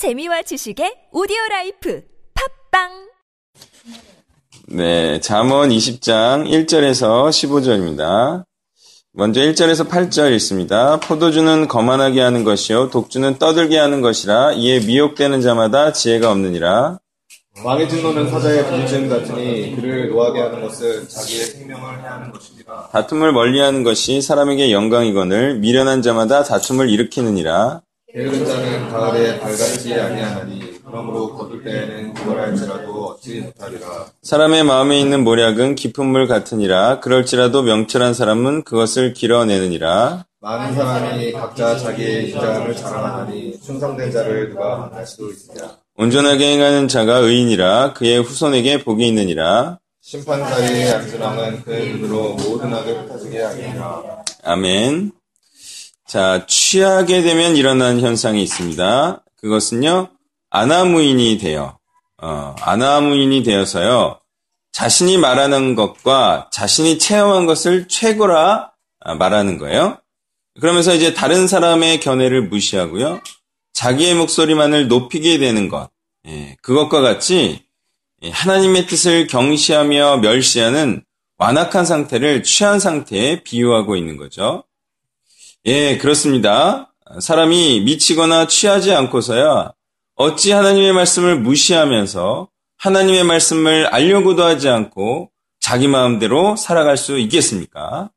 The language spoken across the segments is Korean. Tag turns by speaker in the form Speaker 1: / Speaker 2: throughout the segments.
Speaker 1: 재미와 지식의 오디오 life 팟빵
Speaker 2: 네, 잠언 20장 1절에서 15절입니다. 먼저 1절에서 8절 읽습니다. 포도주는 거만하게 하는 것이요 독주는 떠들게 하는 것이라 이에 미혹되는 자마다 지혜가 없느니라.
Speaker 3: 왕의 진노는 사자의 부르짖음 같으니 그를 노하게 하는 것은 자기의 생명을 해하는 것이니라.
Speaker 2: 다툼을 멀리하는 것이 사람에게 영광이거늘 미련한 자마다 다툼을 일으키느니라.
Speaker 3: 게으른 자는 가을에 밝았지 아니하나니 그러므로 거둘 때에는 그걸 할지라도 어찌 못하리라.
Speaker 2: 사람의 마음에 있는 모략은 깊은 물 같으니라. 그럴지라도 명철한 사람은 그것을 길어내느니라.
Speaker 3: 많은 사람이 각자 자기의 인자함을 자랑하나니 충성된 자를 누가 만날 수도 있으랴.
Speaker 2: 온전하게 행하는 자가 의인이라 그의 후손에게 복이 있느니라.
Speaker 3: 심판 자리에 앉은 왕은 그의 눈으로 모든 악을 흩어지게 하리라.
Speaker 2: 아멘. 자, 취하게 되면 일어나는 현상이 있습니다. 그것은요, 아나무인이 되어, 어, 아나무인이 되어서요, 자신이 말하는 것과 자신이 체험한 것을 최고라 말하는 거예요. 그러면서 이제 다른 사람의 견해를 무시하고요, 자기의 목소리만을 높이게 되는 것, 예, 그것과 같이 하나님의 뜻을 경시하며 멸시하는 완악한 상태를 취한 상태에 비유하고 있는 거죠. 예, 그렇습니다. 사람이 미치거나 취하지 않고서야 어찌 하나님의 말씀을 무시하면서 하나님의 말씀을 알려고도 하지 않고 자기 마음대로 살아갈 수 있겠습니까?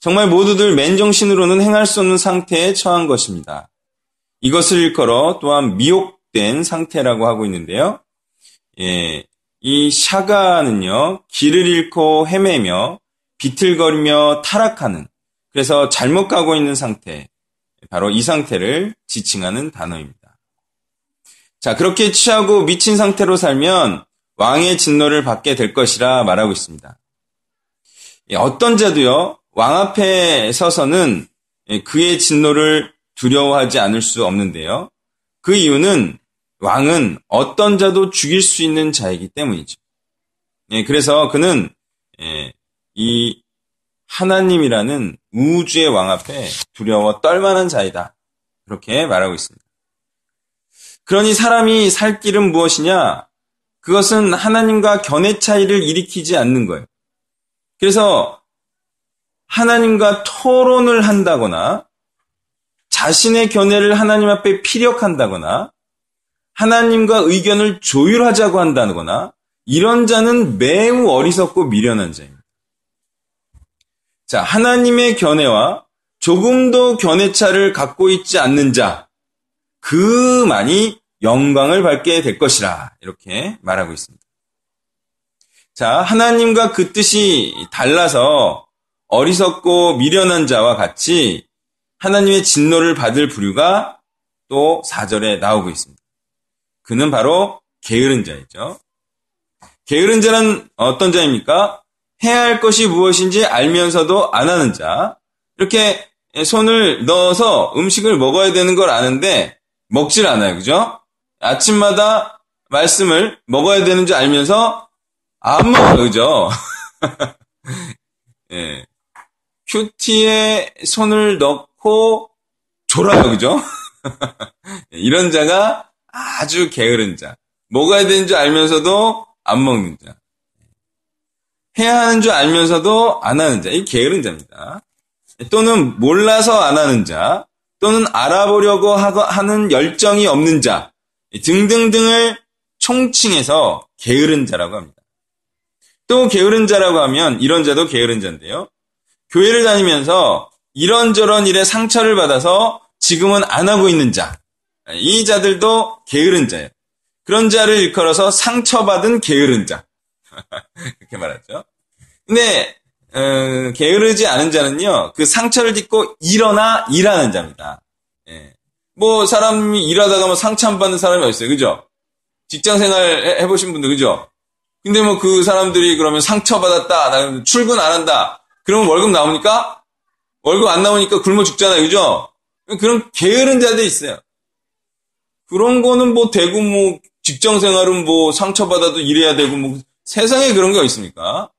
Speaker 2: 정말 모두들 맨정신으로는 행할 수 없는 상태에 처한 것입니다. 이것을 일컬어 또한 미혹된 상태라고 하고 있는데요. 예, 이 샤가는요, 길을 잃고 헤매며 비틀거리며 타락하는 그래서 잘못 가고 있는 상태, 바로 이 상태를 지칭하는 단어입니다. 자, 그렇게 취하고 미친 상태로 살면 왕의 진노를 받게 될 것이라 말하고 있습니다. 예, 어떤 자도요, 왕 앞에 서서는 예, 그의 진노를 두려워하지 않을 수 없는데요. 그 이유는 왕은 어떤 자도 죽일 수 있는 자이기 때문이죠. 예, 그래서 그는 이 하나님이라는 우주의 왕 앞에 두려워 떨만한 자이다. 그렇게 말하고 있습니다. 그러니 사람이 살 길은 무엇이냐? 그것은 하나님과 견해 차이를 일으키지 않는 거예요. 그래서 하나님과 토론을 한다거나 자신의 견해를 하나님 앞에 피력한다거나 하나님과 의견을 조율하자고 한다거나 이런 자는 매우 어리석고 미련한 자입니다. 자, 하나님의 견해와 조금도 견해차를 갖고 있지 않는 자, 그만이 영광을 받게 될 것이라. 이렇게 말하고 있습니다. 자, 하나님과 그 뜻이 달라서 어리석고 미련한 자와 같이 하나님의 진노를 받을 부류가 또 4절에 나오고 있습니다. 그는 바로 게으른 자이죠. 게으른 자는 어떤 자입니까? 해야 할 것이 무엇인지 알면서도 안 하는 자. 이렇게 손을 넣어서 음식을 먹어야 되는 걸 아는데 먹질 않아요. 그죠? 아침마다 말씀을 먹어야 되는 줄 알면서 안 먹어요. 그죠? 예. 큐티에 손을 넣고 졸아요. 그죠? 이런 자가 아주 게으른 자. 먹어야 되는 줄 알면서도 안 먹는 자. 해야 하는 줄 알면서도 안 하는 자, 이 게으른 자입니다. 또는 몰라서 안 하는 자, 또는 알아보려고 하는 열정이 없는 자, 등등등을 총칭해서 게으른 자라고 합니다. 또 게으른 자라고 하면 이런 자도 게으른 자인데요. 교회를 다니면서 이런저런 일에 상처를 받아서 지금은 안 하고 있는 자, 이 자들도 게으른 자예요. 그런 자를 일컬어서 상처받은 게으른 자. 이렇게 말하죠. 근데 어, 게으르지 않은 자는요, 그 상처를 딛고 일어나 일하는 자입니다. 예. 뭐 사람이 일하다가 뭐 상처 안 받는 사람이 어딨어요, 그죠? 직장 생활 해보신 분들 그죠? 근데 뭐 그 사람들이 그러면 상처 받았다, 출근 안 한다, 그러면 월급 나오니까 월급 안 나오니까 굶어 죽잖아요, 그죠? 그런 게으른 자들이 있어요. 그런 거는 뭐 되고 뭐 직장 생활은 뭐 상처 받아도 일해야 되고 뭐 세상에 그런 게 있습니까?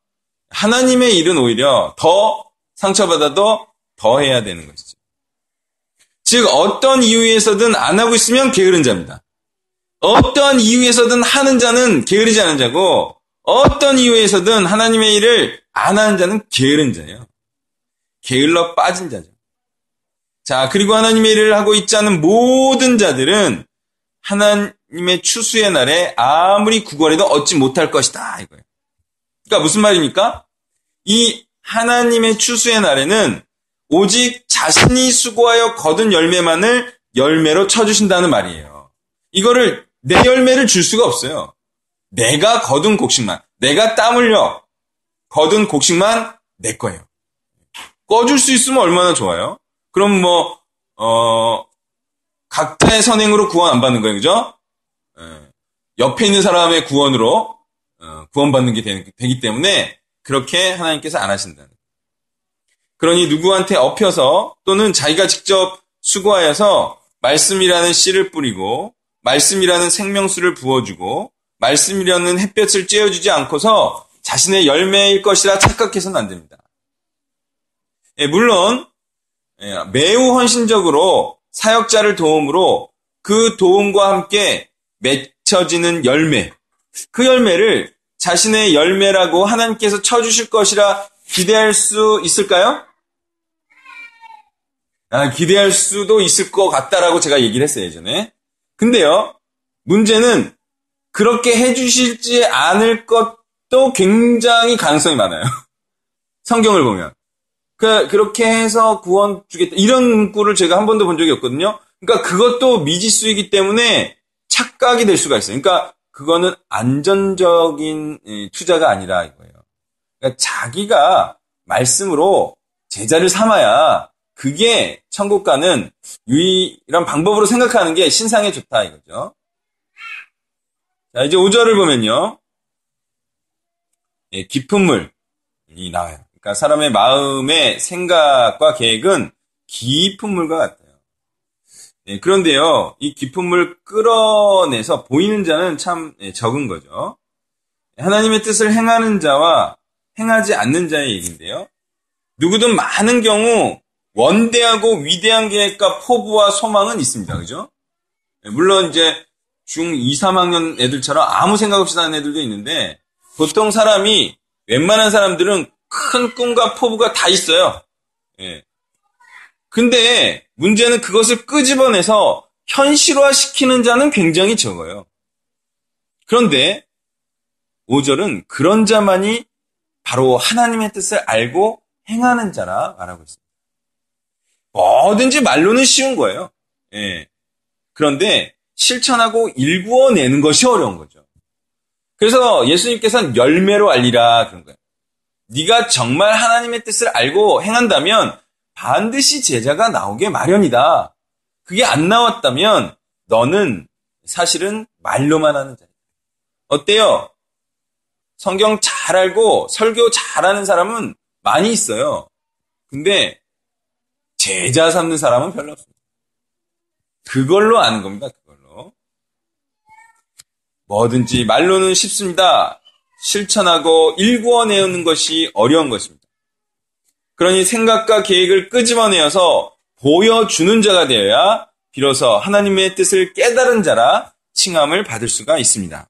Speaker 2: 하나님의 일은 오히려 더 상처받아도 더 해야 되는 것이죠. 즉, 어떤 이유에서든 안 하고 있으면 게으른 자입니다. 어떠한 이유에서든 하는 자는 게으르지 않은 자고 어떤 이유에서든 하나님의 일을 안 하는 자는 게으른 자예요. 게을러 빠진 자죠. 자, 그리고 하나님의 일을 하고 있지 않은 모든 자들은 하나 님의 추수의 날에 아무리 구걸해도 얻지 못할 것이다. 이거예요. 그러니까 무슨 말입니까? 이 하나님의 추수의 날에는 오직 자신이 수고하여 거둔 열매만을 열매로 쳐주신다는 말이에요. 이거를 내 열매를 줄 수가 없어요. 내가 거둔 곡식만, 내가 땀 흘려 거둔 곡식만 내 거예요. 꺼줄 수 있으면 얼마나 좋아요? 그럼 뭐, 어, 각자의 선행으로 구원 안 받는 거예요. 그죠? 예. 옆에 있는 사람의 구원으로 어, 구원받는 게 되기 때문에 그렇게 하나님께서 안 하신다는 그러니 누구한테 엎혀서 또는 자기가 직접 수고하여서 말씀이라는 씨를 뿌리고 말씀이라는 생명수를 부어주고 말씀이라는 햇볕을 쬐어주지 않고서 자신의 열매일 것이라 착각해서는 안 됩니다. 예, 물론 예, 매우 헌신적으로 사역자를 도움으로 그 도움과 함께 맺혀지는 열매, 그 열매를 자신의 열매라고 하나님께서 쳐주실 것이라 기대할 수 있을까요? 아, 기대할 수도 있을 것 같다라고 제가 얘기를 했어요, 예전에. 근데요, 문제는 그렇게 해주실지 않을 것도 굉장히 가능성이 많아요. 성경을 보면. 그, 그렇게 해서 구원 주겠다. 이런 문구를 제가 한 번도 본 적이 없거든요. 그러니까 그것도 미지수이기 때문에 착각이 될 수가 있어요. 그러니까 그거는 안전적인 예, 투자가 아니라 이거예요. 그러니까 자기가 말씀으로 제자를 삼아야 그게 천국 가는 유일한 방법으로 생각하는 게 신상에 좋다 이거죠. 자, 이제 5절을 보면요. 예, 깊은 물이 나와요. 그러니까 사람의 마음의 생각과 계획은 깊은 물과 같아 요. 예, 그런데요, 이물 끌어내서 보이는 자는 참 예, 적은 거죠. 하나님의 뜻을 행하는 자와 행하지 않는 자의 얘기인데요. 누구든 많은 경우 원대하고 위대한 계획과 포부와 소망은 있습니다. 그죠? 예, 물론 이제 중 2, 3학년 애들처럼 아무 생각 없이 사는 애들도 있는데 보통 사람이 웬만한 사람들은 큰 꿈과 포부가 다 있어요. 예. 근데 문제는 그것을 끄집어내서 현실화시키는 자는 굉장히 적어요. 그런데 5절은 그런 자만이 바로 하나님의 뜻을 알고 행하는 자라 말하고 있습니다. 뭐든지 말로는 쉬운 거예요. 예. 그런데 실천하고 일구어내는 것이 어려운 거죠. 그래서 예수님께서는 열매로 알리라 그런 거예요. 네가 정말 하나님의 뜻을 알고 행한다면 반드시 제자가 나오게 마련이다. 그게 안 나왔다면 너는 사실은 말로만 하는 자다. 어때요? 성경 잘 알고 설교 잘하는 사람은 많이 있어요. 근데 제자 삼는 사람은 별로 없습니다. 그걸로 아는 겁니다. 그걸로. 뭐든지 말로는 쉽습니다. 실천하고 일구어 내는 것이 어려운 것입니다. 그러니 생각과 계획을 끄집어내어서 보여주는 자가 되어야 비로소 하나님의 뜻을 깨달은 자라 칭함을 받을 수가 있습니다.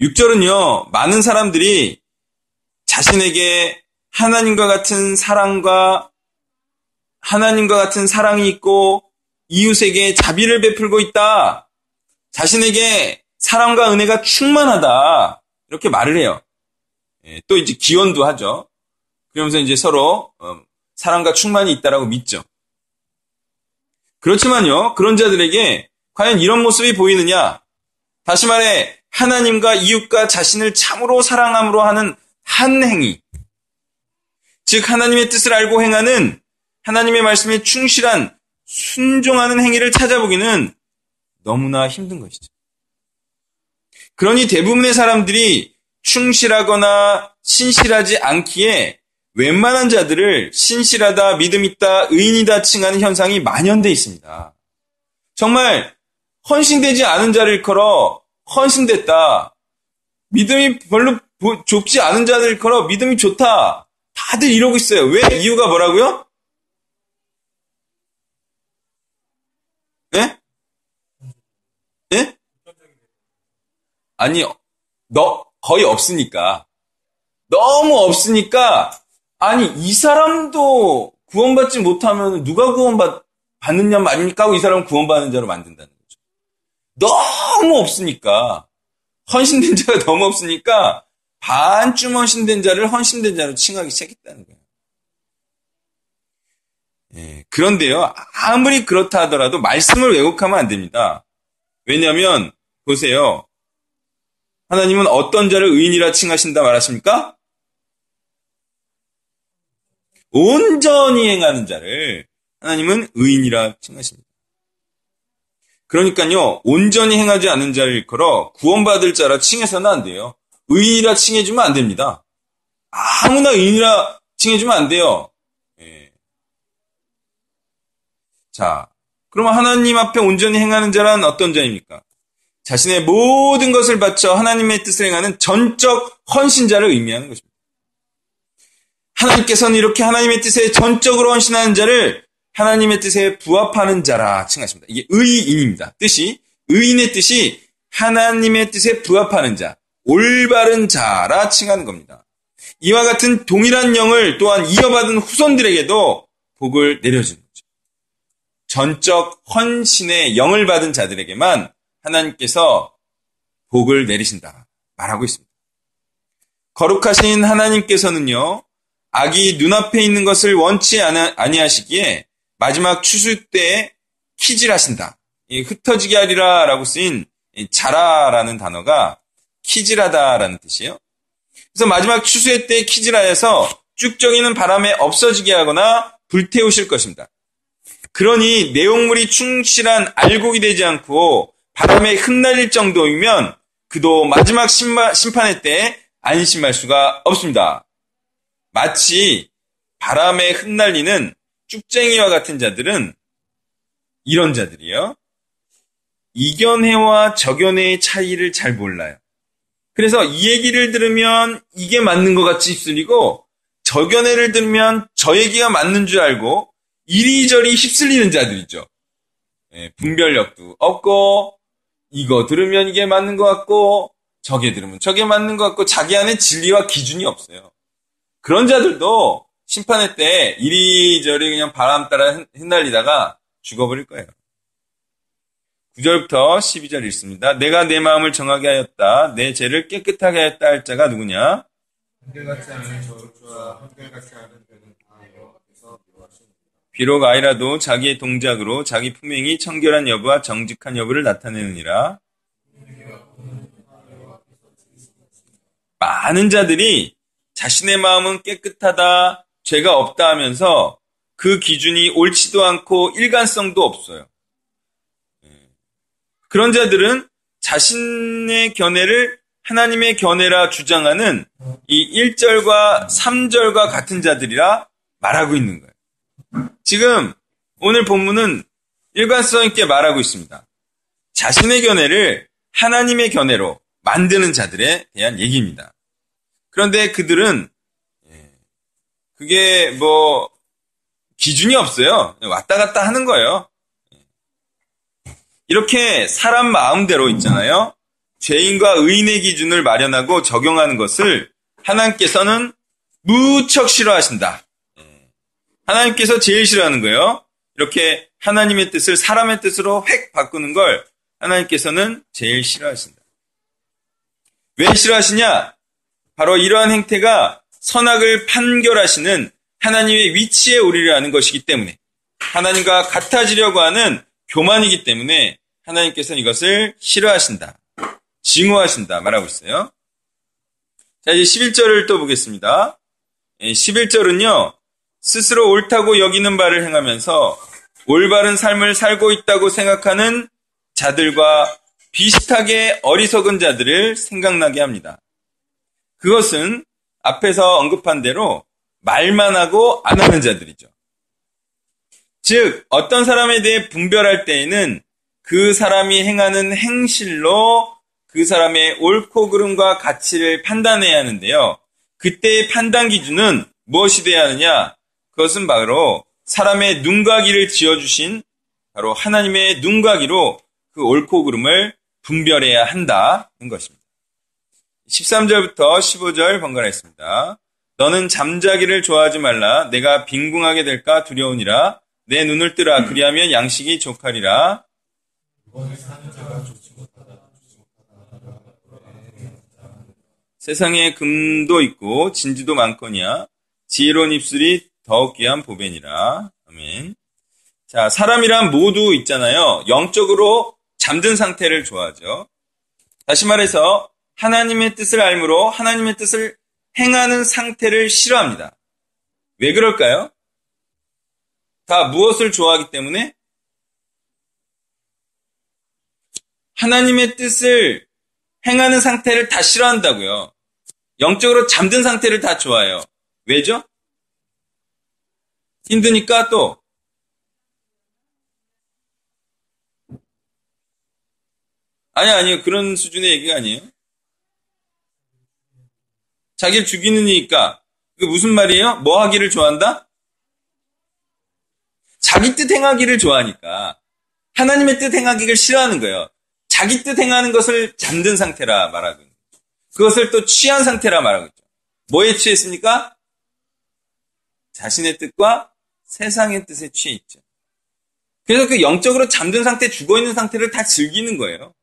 Speaker 2: 6절은요, 많은 사람들이 자신에게 하나님과 같은 사랑과 하나님과 같은 사랑이 있고 이웃에게 자비를 베풀고 있다. 자신에게 사랑과 은혜가 충만하다. 이렇게 말을 해요. 예, 또 이제 기원도 하죠. 그러면서 이제 서로 어, 사랑과 충만이 있다라고 믿죠. 그렇지만요, 그런 자들에게 과연 이런 모습이 보이느냐? 다시 말해, 하나님과 이웃과 자신을 참으로 사랑함으로 하는 한 행위. 즉, 하나님의 뜻을 알고 행하는 하나님의 말씀에 충실한 순종하는 행위를 찾아보기는 너무나 힘든 것이죠. 그러니 대부분의 사람들이 충실하거나 신실하지 않기에 웬만한 자들을 신실하다, 믿음 있다, 의인이다 칭하는 현상이 만연돼 있습니다. 정말 헌신되지 않은 자를 걸어 헌신됐다. 믿음이 별로 좁지 않은 자들 걸어 믿음이 좋다. 다들 이러고 있어요. 왜? 이유가 뭐라고요? 예? 예? 아니, 너, 거의 없으니까. 너무 없으니까, 아니, 이 사람도 구원받지 못하면 누가 구원받느냐 말입니까? 하고 이 사람을 구원받는 자로 만든다는 거죠. 너무 없으니까, 헌신된 자가 너무 없으니까, 반쯤 헌신된 자를 헌신된 자로 칭하기 시작했다는 거예요. 예, 그런데요, 아무리 그렇다 하더라도 말씀을 왜곡하면 안 됩니다. 왜냐하면 보세요. 하나님은 어떤 자를 의인이라 칭하신다 말하십니까? 온전히 행하는 자를 하나님은 의인이라 칭하십니다. 그러니까요, 온전히 행하지 않는 자를 일컬어 구원받을 자라 칭해서는 안 돼요. 의인이라 칭해주면 안 됩니다. 아무나 의인이라 칭해주면 안 돼요. 예. 자, 그러면 하나님 앞에 온전히 행하는 자란 어떤 자입니까? 자신의 모든 것을 바쳐 하나님의 뜻을 행하는 전적 헌신자를 의미하는 것입니다. 하나님께서는 이렇게 하나님의 뜻에 전적으로 헌신하는 자를 하나님의 뜻에 부합하는 자라 칭하십니다. 이게 의인입니다. 뜻이 의인의 뜻이 하나님의 뜻에 부합하는 자, 올바른 자라 칭하는 겁니다. 이와 같은 동일한 영을 또한 이어받은 후손들에게도 복을 내려주는 거죠. 전적 헌신의 영을 받은 자들에게만 하나님께서 복을 내리신다 말하고 있습니다. 거룩하신 하나님께서는요, 악이 눈앞에 있는 것을 원치 아니하시기에 마지막 추수 때에 키질하신다. 흩어지게 하리라 라고 쓰인 자라라는 단어가 키질하다라는 뜻이에요. 그래서 마지막 추수의 때에 키질하여서 쭉정이는 바람에 없어지게 하거나 불태우실 것입니다. 그러니 내용물이 충실한 알곡이 되지 않고 바람에 흩날릴 정도이면 그도 마지막 심판의 때에 안심할 수가 없습니다. 마치 바람에 흩날리는 쭉쟁이와 같은 자들은 이런 자들이요. 이견해와 적연해의 차이를 잘 몰라요. 그래서 이 얘기를 들으면 이게 맞는 것 같이 휩쓸리고 적연해를 들으면 저 얘기가 맞는 줄 알고 이리저리 휩쓸리는 자들이죠. 예, 분별력도 없고 이거 들으면 이게 맞는 것 같고 저게 들으면 저게 맞는 것 같고 자기 안에 진리와 기준이 없어요. 그런 자들도 심판의 때 이리저리 그냥 바람 따라 흩날리다가 죽어버릴 거예요. 9절부터 12절 읽습니다. 내가 내 마음을 정하게 하였다. 내 죄를 깨끗하게 하였다 할 자가 누구냐?
Speaker 3: 한결같이 않은 저주와 한결같이 않은 죄는 다 여호와께서 미워하십니다.
Speaker 2: 비록 아이라도 자기의 동작으로 자기 품행이 청결한 여부와 정직한 여부를 나타내느니라. 많은 자들이 자신의 마음은 깨끗하다, 죄가 없다 하면서 그 기준이 옳지도 않고 일관성도 없어요. 그런 자들은 자신의 견해를 하나님의 견해라 주장하는 이 1절과 3절과 같은 자들이라 말하고 있는 거예요. 지금 오늘 본문은 일관성 있게 말하고 있습니다. 자신의 견해를 하나님의 견해로 만드는 자들에 대한 얘기입니다. 그런데 그들은 예, 그게 뭐 기준이 없어요. 왔다 갔다 하는 거예요. 이렇게 사람 마음대로 있잖아요. 죄인과 의인의 기준을 마련하고 적용하는 것을 하나님께서는 무척 싫어하신다. 예. 하나님께서 제일 싫어하는 거예요. 이렇게 하나님의 뜻을 사람의 뜻으로 획 바꾸는 걸 하나님께서는 제일 싫어하신다. 왜 싫어하시냐? 바로 이러한 행태가 선악을 판결하시는 하나님의 위치에 오리려 하는 것이기 때문에 하나님과 같아지려고 하는 교만이기 때문에 하나님께서는 이것을 싫어하신다. 증오하신다. 말하고 있어요. 자, 이제 11절을 또 보겠습니다. 11절은요, 예, 스스로 옳다고 여기는 바를 행하면서 올바른 삶을 살고 있다고 생각하는 자들과 비슷하게 어리석은 자들을 생각나게 합니다. 그것은 앞에서 언급한 대로 말만 하고 안 하는 자들이죠. 즉, 어떤 사람에 대해 분별할 때에는 그 사람이 행하는 행실로 그 사람의 옳고 그름과 가치를 판단해야 하는데요. 그때의 판단 기준은 무엇이 되어야 하느냐? 그것은 바로 사람의 눈과 귀를 지어주신 바로 하나님의 눈과 귀로 그 옳고 그름을 분별해야 한다는 것입니다. 13절부터 15절 번갈아 있습니다. 너는 잠자기를 좋아하지 말라. 내가 빈궁하게 될까 두려우니라. 내 눈을 뜨라. 그리하면 양식이 족하리라. 세상에 금도 있고 진주도 많거니와 지혜로운 입술이 더욱 귀한 보배니라. 아멘. 자, 사람이란 모두 있잖아요. 영적으로 잠든 상태를 좋아하죠. 다시 말해서 하나님의 뜻을 알므로 하나님의 뜻을 행하는 상태를 싫어합니다. 왜 그럴까요? 다 무엇을 좋아하기 때문에? 하나님의 뜻을 행하는 상태를 다 싫어한다고요. 영적으로 잠든 상태를 다 좋아해요. 왜죠? 힘드니까 또 아니 아니요 그런 수준의 얘기가 아니에요. 자기를 죽이는 이니까 그 무슨 말이에요? 뭐 하기를 좋아한다? 자기 뜻 행하기를 좋아하니까 하나님의 뜻 행하기를 싫어하는 거예요. 자기 뜻 행하는 것을 잠든 상태라 말하고 그것을 또 취한 상태라 말하고 있죠. 뭐에 취했습니까? 자신의 뜻과 세상의 뜻에 취해 있죠. 그래서 그 영적으로 잠든 상태, 죽어 있는 상태를 다 즐기는 거예요.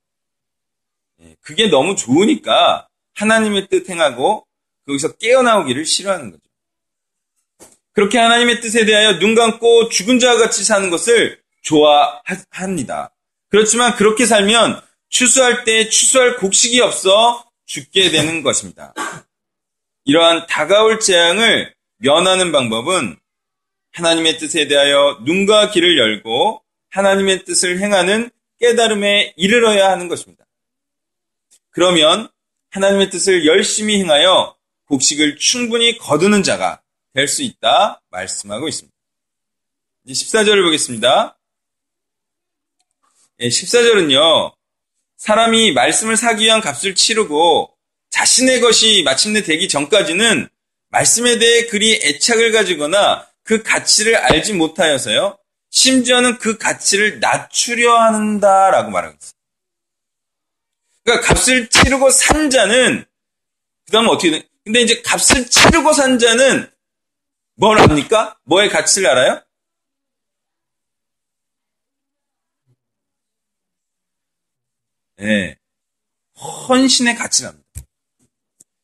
Speaker 2: 예, 그게 너무 좋으니까 하나님의 뜻 행하고 거기서 깨어나오기를 싫어하는 거죠. 그렇게 하나님의 뜻에 대하여 눈 감고 죽은 자와 같이 사는 것을 좋아합니다. 그렇지만 그렇게 살면 추수할 때 추수할 곡식이 없어 죽게 되는 것입니다. 이러한 다가올 재앙을 면하는 방법은 하나님의 뜻에 대하여 눈과 귀를 열고 하나님의 뜻을 행하는 깨달음에 이르러야 하는 것입니다. 그러면 하나님의 뜻을 열심히 행하여 곡식을 충분히 거두는 자가 될 수 있다 말씀하고 있습니다. 이제 14절을 보겠습니다. 14절은요, 사람이 말씀을 사기 위한 값을 치르고 자신의 것이 마침내 되기 전까지는 말씀에 대해 그리 애착을 가지거나 그 가치를 알지 못하여서요, 심지어는 그 가치를 낮추려 한다라고 말하고 있어요. 그러니까 값을 치르고 산 자는 그 다음 어떻게 돼? 근데 이제 값을 치르고 산 자는 뭘 압니까? 뭐의 가치를 알아요? 예. 네. 헌신의 가치를 압니다.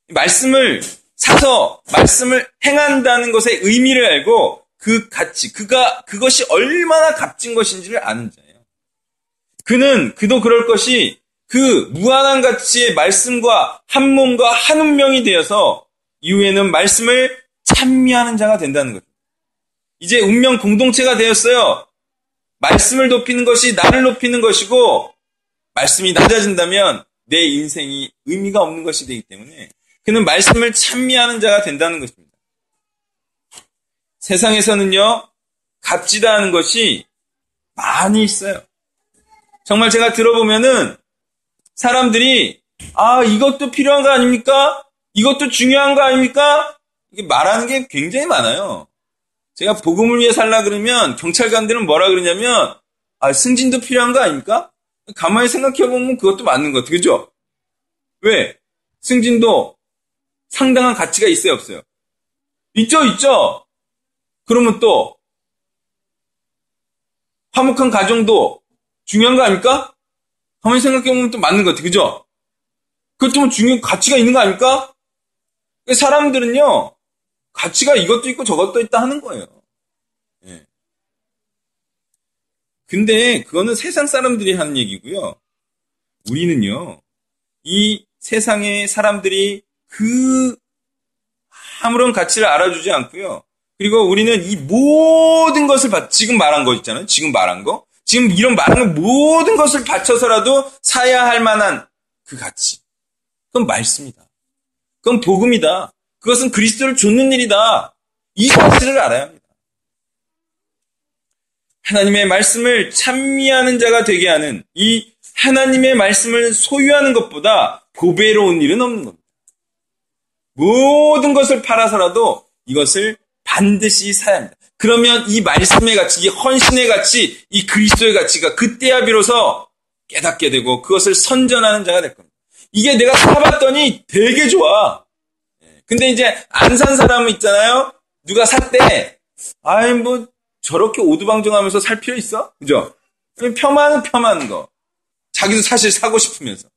Speaker 2: 말씀을 사서 말씀을 행한다는 것의 의미를 알고 그 가치, 그가 그것이 얼마나 값진 것인지를 아는 자예요. 그는 그도 그럴 것이 그 무한한 가치의 말씀과 한 몸과 한 운명이 되어서 이후에는 말씀을 찬미하는 자가 된다는 거죠. 이제 운명 공동체가 되었어요. 말씀을 높이는 것이 나를 높이는 것이고 말씀이 낮아진다면 내 인생이 의미가 없는 것이 되기 때문에 그는 말씀을 찬미하는 자가 된다는 것입니다. 세상에서는요, 값지다 하는 것이 많이 있어요. 정말 제가 들어보면은 사람들이 아 이것도 필요한 거 아닙니까? 이것도 중요한 거 아닙니까? 이게 말하는 게 굉장히 많아요. 제가 복음을 위해 살라 그러면 경찰관들은 뭐라 그러냐면 아 승진도 필요한 거 아닙니까? 가만히 생각해 보면 그것도 맞는 것 같아요. 그죠? 왜? 승진도 상당한 가치가 있어요, 없어요? 있죠, 있죠. 그러면 또 화목한 가정도 중요한 거 아닙니까? 가만히 생각해보면 또 맞는 것 같아요. 그죠? 그것도 중요한 가치가 있는 거 아닙니까? 사람들은요, 가치가 이것도 있고 저것도 있다 하는 거예요. 예. 근데 그거는 세상 사람들이 하는 얘기고요. 우리는요, 이 세상의 사람들이 그 아무런 가치를 알아주지 않고요. 그리고 우리는 이 모든 것을 지금 말한 거 있잖아요. 지금 말한 거. 지금 이런 많은 모든 것을 바쳐서라도 사야 할 만한 그 가치. 그건 말씀이다. 그건 복음이다. 그것은 그리스도를 좇는 일이다. 이 사실을 알아야 합니다. 하나님의 말씀을 찬미하는 자가 되게 하는 이 하나님의 말씀을 소유하는 것보다 고배로운 일은 없는 겁니다. 모든 것을 팔아서라도 이것을 반드시 사야 합니다. 그러면 이 말씀의 가치, 이 헌신의 가치, 이 그리스도의 가치가 그때야 비로소 깨닫게 되고 그것을 선전하는 자가 될 겁니다. 이게 내가 사봤더니 되게 좋아. 예. 근데 이제 안 산 사람은 있잖아요. 누가 샀대. 아이 뭐 저렇게 오두방정하면서 살 필요 있어? 그죠? 폄하는 폄하는 거. 자기도 사실 사고 싶으면서.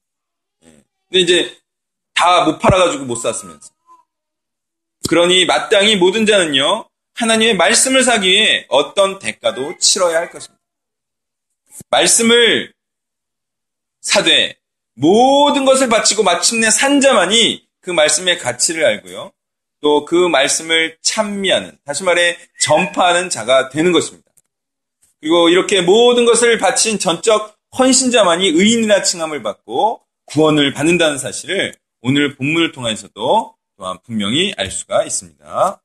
Speaker 2: 예. 근데 이제 다 못 팔아가지고 못 샀으면서. 그러니 마땅히 모든 자는요, 하나님의 말씀을 사기 위해 어떤 대가도 치러야 할 것입니다. 말씀을 사되 모든 것을 바치고 마침내 산 자만이 그 말씀의 가치를 알고요. 또 그 말씀을 찬미하는, 다시 말해 전파하는 자가 되는 것입니다. 그리고 이렇게 모든 것을 바친 전적 헌신자만이 의인이라 칭함을 받고 구원을 받는다는 사실을 오늘 본문을 통해서도 또한 분명히 알 수가 있습니다.